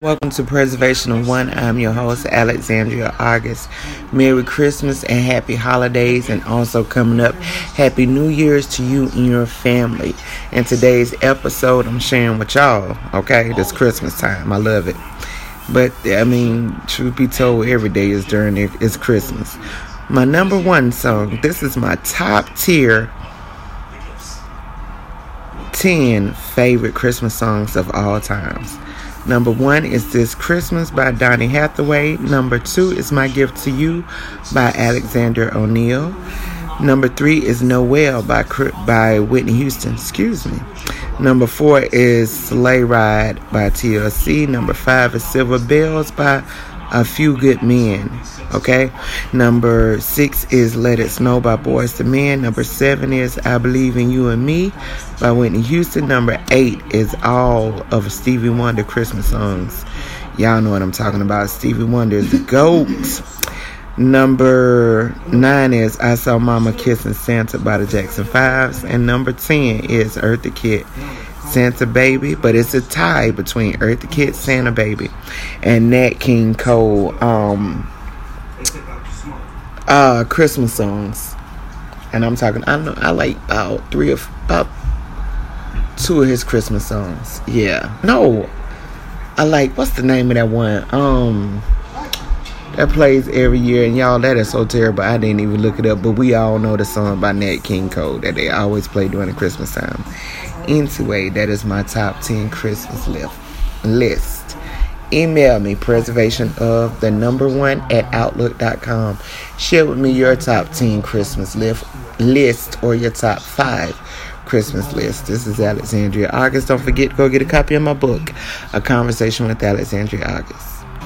Welcome to Preservation of One. I'm your host, Alexandria August. Merry Christmas and happy holidays, and also coming up, Happy New Year's to you and your family. In today's episode, I'm sharing with y'all, okay? This Christmas time. I love it. But, I mean, truth be told, every day is during it, it's Christmas. My number one song, this is my top tier 10 favorite Christmas songs of all times. Number one is This Christmas by Donny Hathaway. Number two is My Gift to You by Alexander O'Neal. Number three is Noel by, by Whitney Houston. Excuse me. Number four is Sleigh Ride by TLC. Number five is Silver Bells by A Few Good Men. Okay. Number six is Let It Snow by Boyz II Men. Number seven is I Believe in You and Me by Whitney Houston. Number eight is all of Stevie Wonder Christmas songs. Y'all know what I'm talking about. Stevie Wonder is the GOAT. Number nine is I Saw Mama Kissing Santa by the Jackson Fives. And number 10 is Eartha Kitt. Santa Baby, but it's a tie between Eartha Kitt, Santa Baby, and Nat King Cole. Um, uh Christmas songs. And I'm talking I know I like about three of about two of his Christmas songs. Yeah. No. I like what's the name of that one? Um that plays every year and y'all that is so terrible. I didn't even look it up, but we all know the song by Nat King Cole that they always play during the Christmas time. Anyway, that is my top ten Christmas list list. Email me preservation of the number one at outlook.com share with me your top 10 christmas list list or your top five christmas list. This is alexandria august. Don't forget to go get a copy of my book a conversation with alexandria august